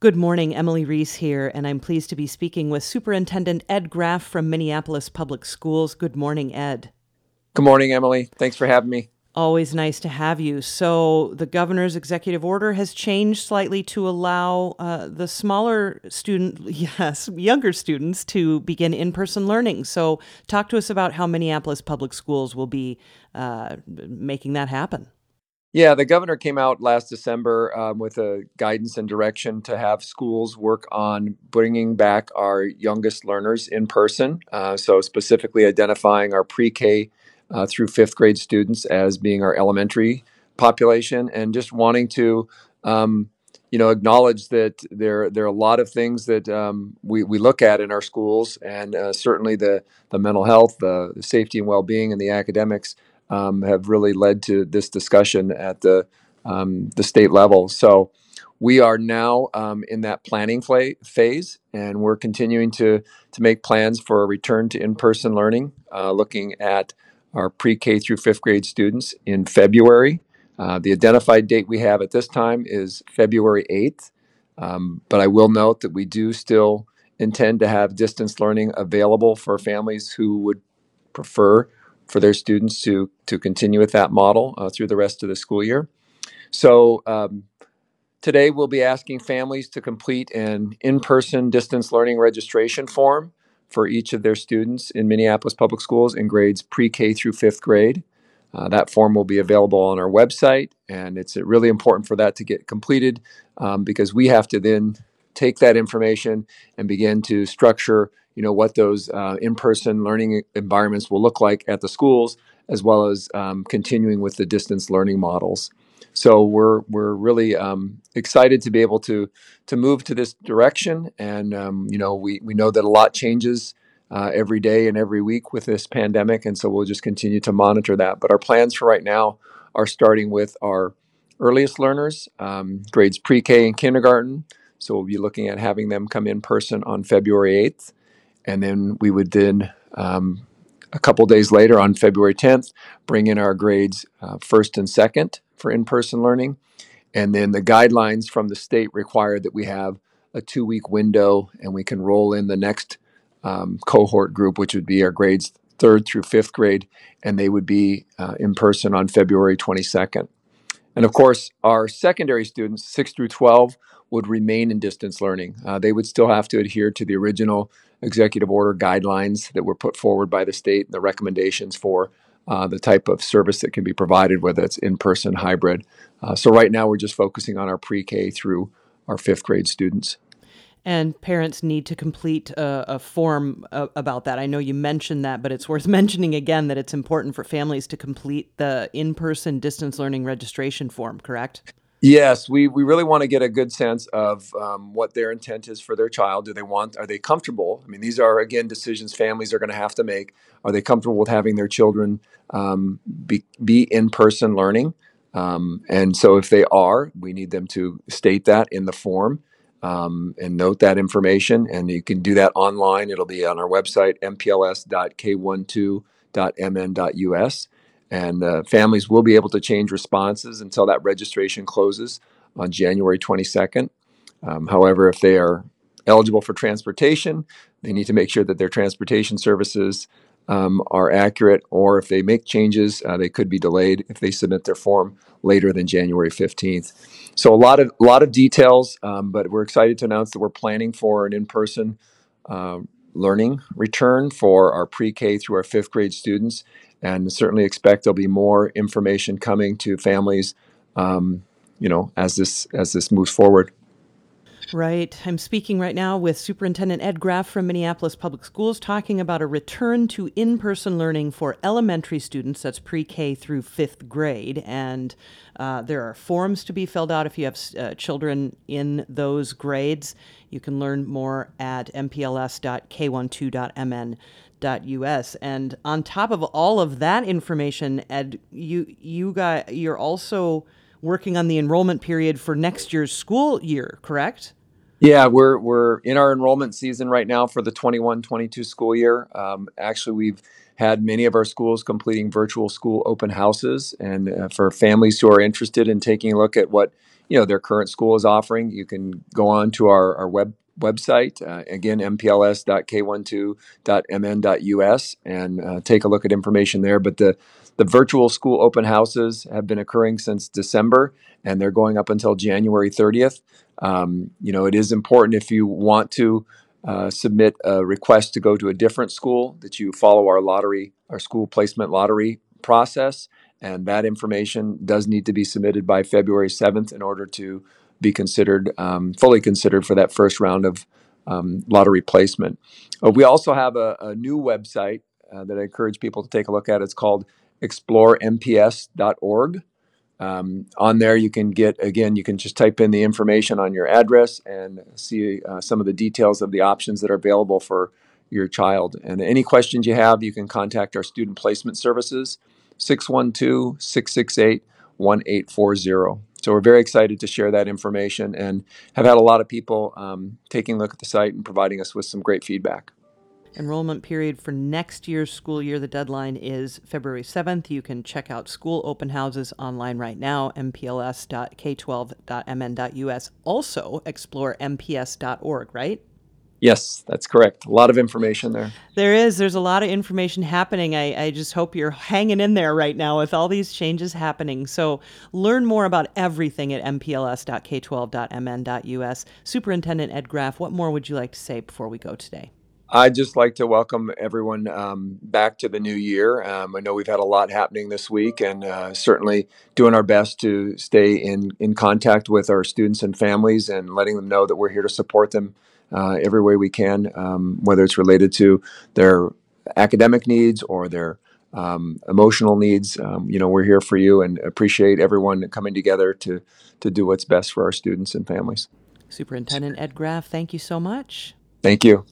Good morning, Emily Reese here, and I'm pleased to be speaking with Superintendent Ed Graff from Minneapolis Public Schools. Good morning, Ed. Good morning, Emily. Thanks for having me. Always nice to have you. So, the governor's executive order has changed slightly to allow uh, the smaller student, yes, younger students to begin in person learning. So, talk to us about how Minneapolis Public Schools will be uh, making that happen. Yeah, the governor came out last December um, with a guidance and direction to have schools work on bringing back our youngest learners in person. Uh, so, specifically identifying our pre K uh, through fifth grade students as being our elementary population, and just wanting to. Um, you know, acknowledge that there there are a lot of things that um, we, we look at in our schools, and uh, certainly the the mental health, the, the safety and well being, and the academics um, have really led to this discussion at the um, the state level. So we are now um, in that planning fla- phase, and we're continuing to to make plans for a return to in person learning, uh, looking at our pre K through fifth grade students in February. Uh, the identified date we have at this time is February 8th, um, but I will note that we do still intend to have distance learning available for families who would prefer for their students to to continue with that model uh, through the rest of the school year. So um, today we'll be asking families to complete an in-person distance learning registration form for each of their students in Minneapolis Public Schools in grades pre-K through fifth grade. Uh, that form will be available on our website, and it's really important for that to get completed um, because we have to then take that information and begin to structure you know what those uh, in-person learning environments will look like at the schools as well as um, continuing with the distance learning models. So we're we're really um, excited to be able to to move to this direction. And um, you know we we know that a lot changes uh, every day and every week with this pandemic. And so we'll just continue to monitor that. But our plans for right now are starting with our earliest learners um, grades pre-k and kindergarten so we'll be looking at having them come in person on february 8th and then we would then um, a couple days later on February 10th bring in our grades uh, first and second for in-person learning, and then the guidelines from the state require that we have a two-week window, and we can roll in the next um, cohort group, which would be our grades third through fifth grade, and they would be uh, in person on February 22nd. And of course, our secondary students, 6 through 12, would remain in distance learning. Uh, they would still have to adhere to the original executive order guidelines that were put forward by the state and the recommendations for uh, the type of service that can be provided, whether it's in person, hybrid. Uh, so, right now, we're just focusing on our pre K through our fifth grade students. And parents need to complete a, a form uh, about that. I know you mentioned that, but it's worth mentioning again that it's important for families to complete the in person distance learning registration form, correct? Yes, we, we really want to get a good sense of um, what their intent is for their child. Do they want, are they comfortable? I mean, these are, again, decisions families are going to have to make. Are they comfortable with having their children um, be, be in person learning? Um, and so if they are, we need them to state that in the form um, and note that information. And you can do that online. It'll be on our website, mpls.k12.mn.us and uh, families will be able to change responses until that registration closes on January 22nd. Um, however, if they are eligible for transportation, they need to make sure that their transportation services um, are accurate, or if they make changes, uh, they could be delayed if they submit their form later than January 15th. So a lot of a lot of details, um, but we're excited to announce that we're planning for an in-person uh, learning return for our pre-K through our fifth grade students, and certainly expect there'll be more information coming to families, um, you know, as this as this moves forward. Right. I'm speaking right now with Superintendent Ed Graff from Minneapolis Public Schools talking about a return to in person learning for elementary students, that's pre K through fifth grade. And uh, there are forms to be filled out if you have uh, children in those grades. You can learn more at mpls.k12.mn us and on top of all of that information ed you you got you're also working on the enrollment period for next year's school year correct yeah we're we're in our enrollment season right now for the 21-22 school year um, actually we've had many of our schools completing virtual school open houses and uh, for families who are interested in taking a look at what you know their current school is offering. You can go on to our, our web website uh, again mpls.k12.mn.us and uh, take a look at information there. But the the virtual school open houses have been occurring since December, and they're going up until January 30th. Um, you know, it is important if you want to uh, submit a request to go to a different school that you follow our lottery, our school placement lottery process, and that information does need to be submitted by February 7th in order to be considered, um, fully considered for that first round of um, lottery placement. Uh, we also have a, a new website uh, that I encourage people to take a look at. It's called exploremps.org. Um, on there, you can get, again, you can just type in the information on your address and see uh, some of the details of the options that are available for your child. And any questions you have, you can contact our student placement services, 612 668 1840. So we're very excited to share that information and have had a lot of people um, taking a look at the site and providing us with some great feedback. Enrollment period for next year's school year, the deadline is February 7th. You can check out school open houses online right now, mpls.k12.mn.us. Also, explore mps.org, right? Yes, that's correct. A lot of information there. There is. There's a lot of information happening. I, I just hope you're hanging in there right now with all these changes happening. So learn more about everything at mpls.k12.mn.us. Superintendent Ed Graff, what more would you like to say before we go today? I'd just like to welcome everyone um, back to the new year. Um, I know we've had a lot happening this week, and uh, certainly doing our best to stay in, in contact with our students and families and letting them know that we're here to support them uh, every way we can, um, whether it's related to their academic needs or their um, emotional needs. Um, you know, we're here for you and appreciate everyone coming together to, to do what's best for our students and families. Superintendent Ed Graff, thank you so much. Thank you.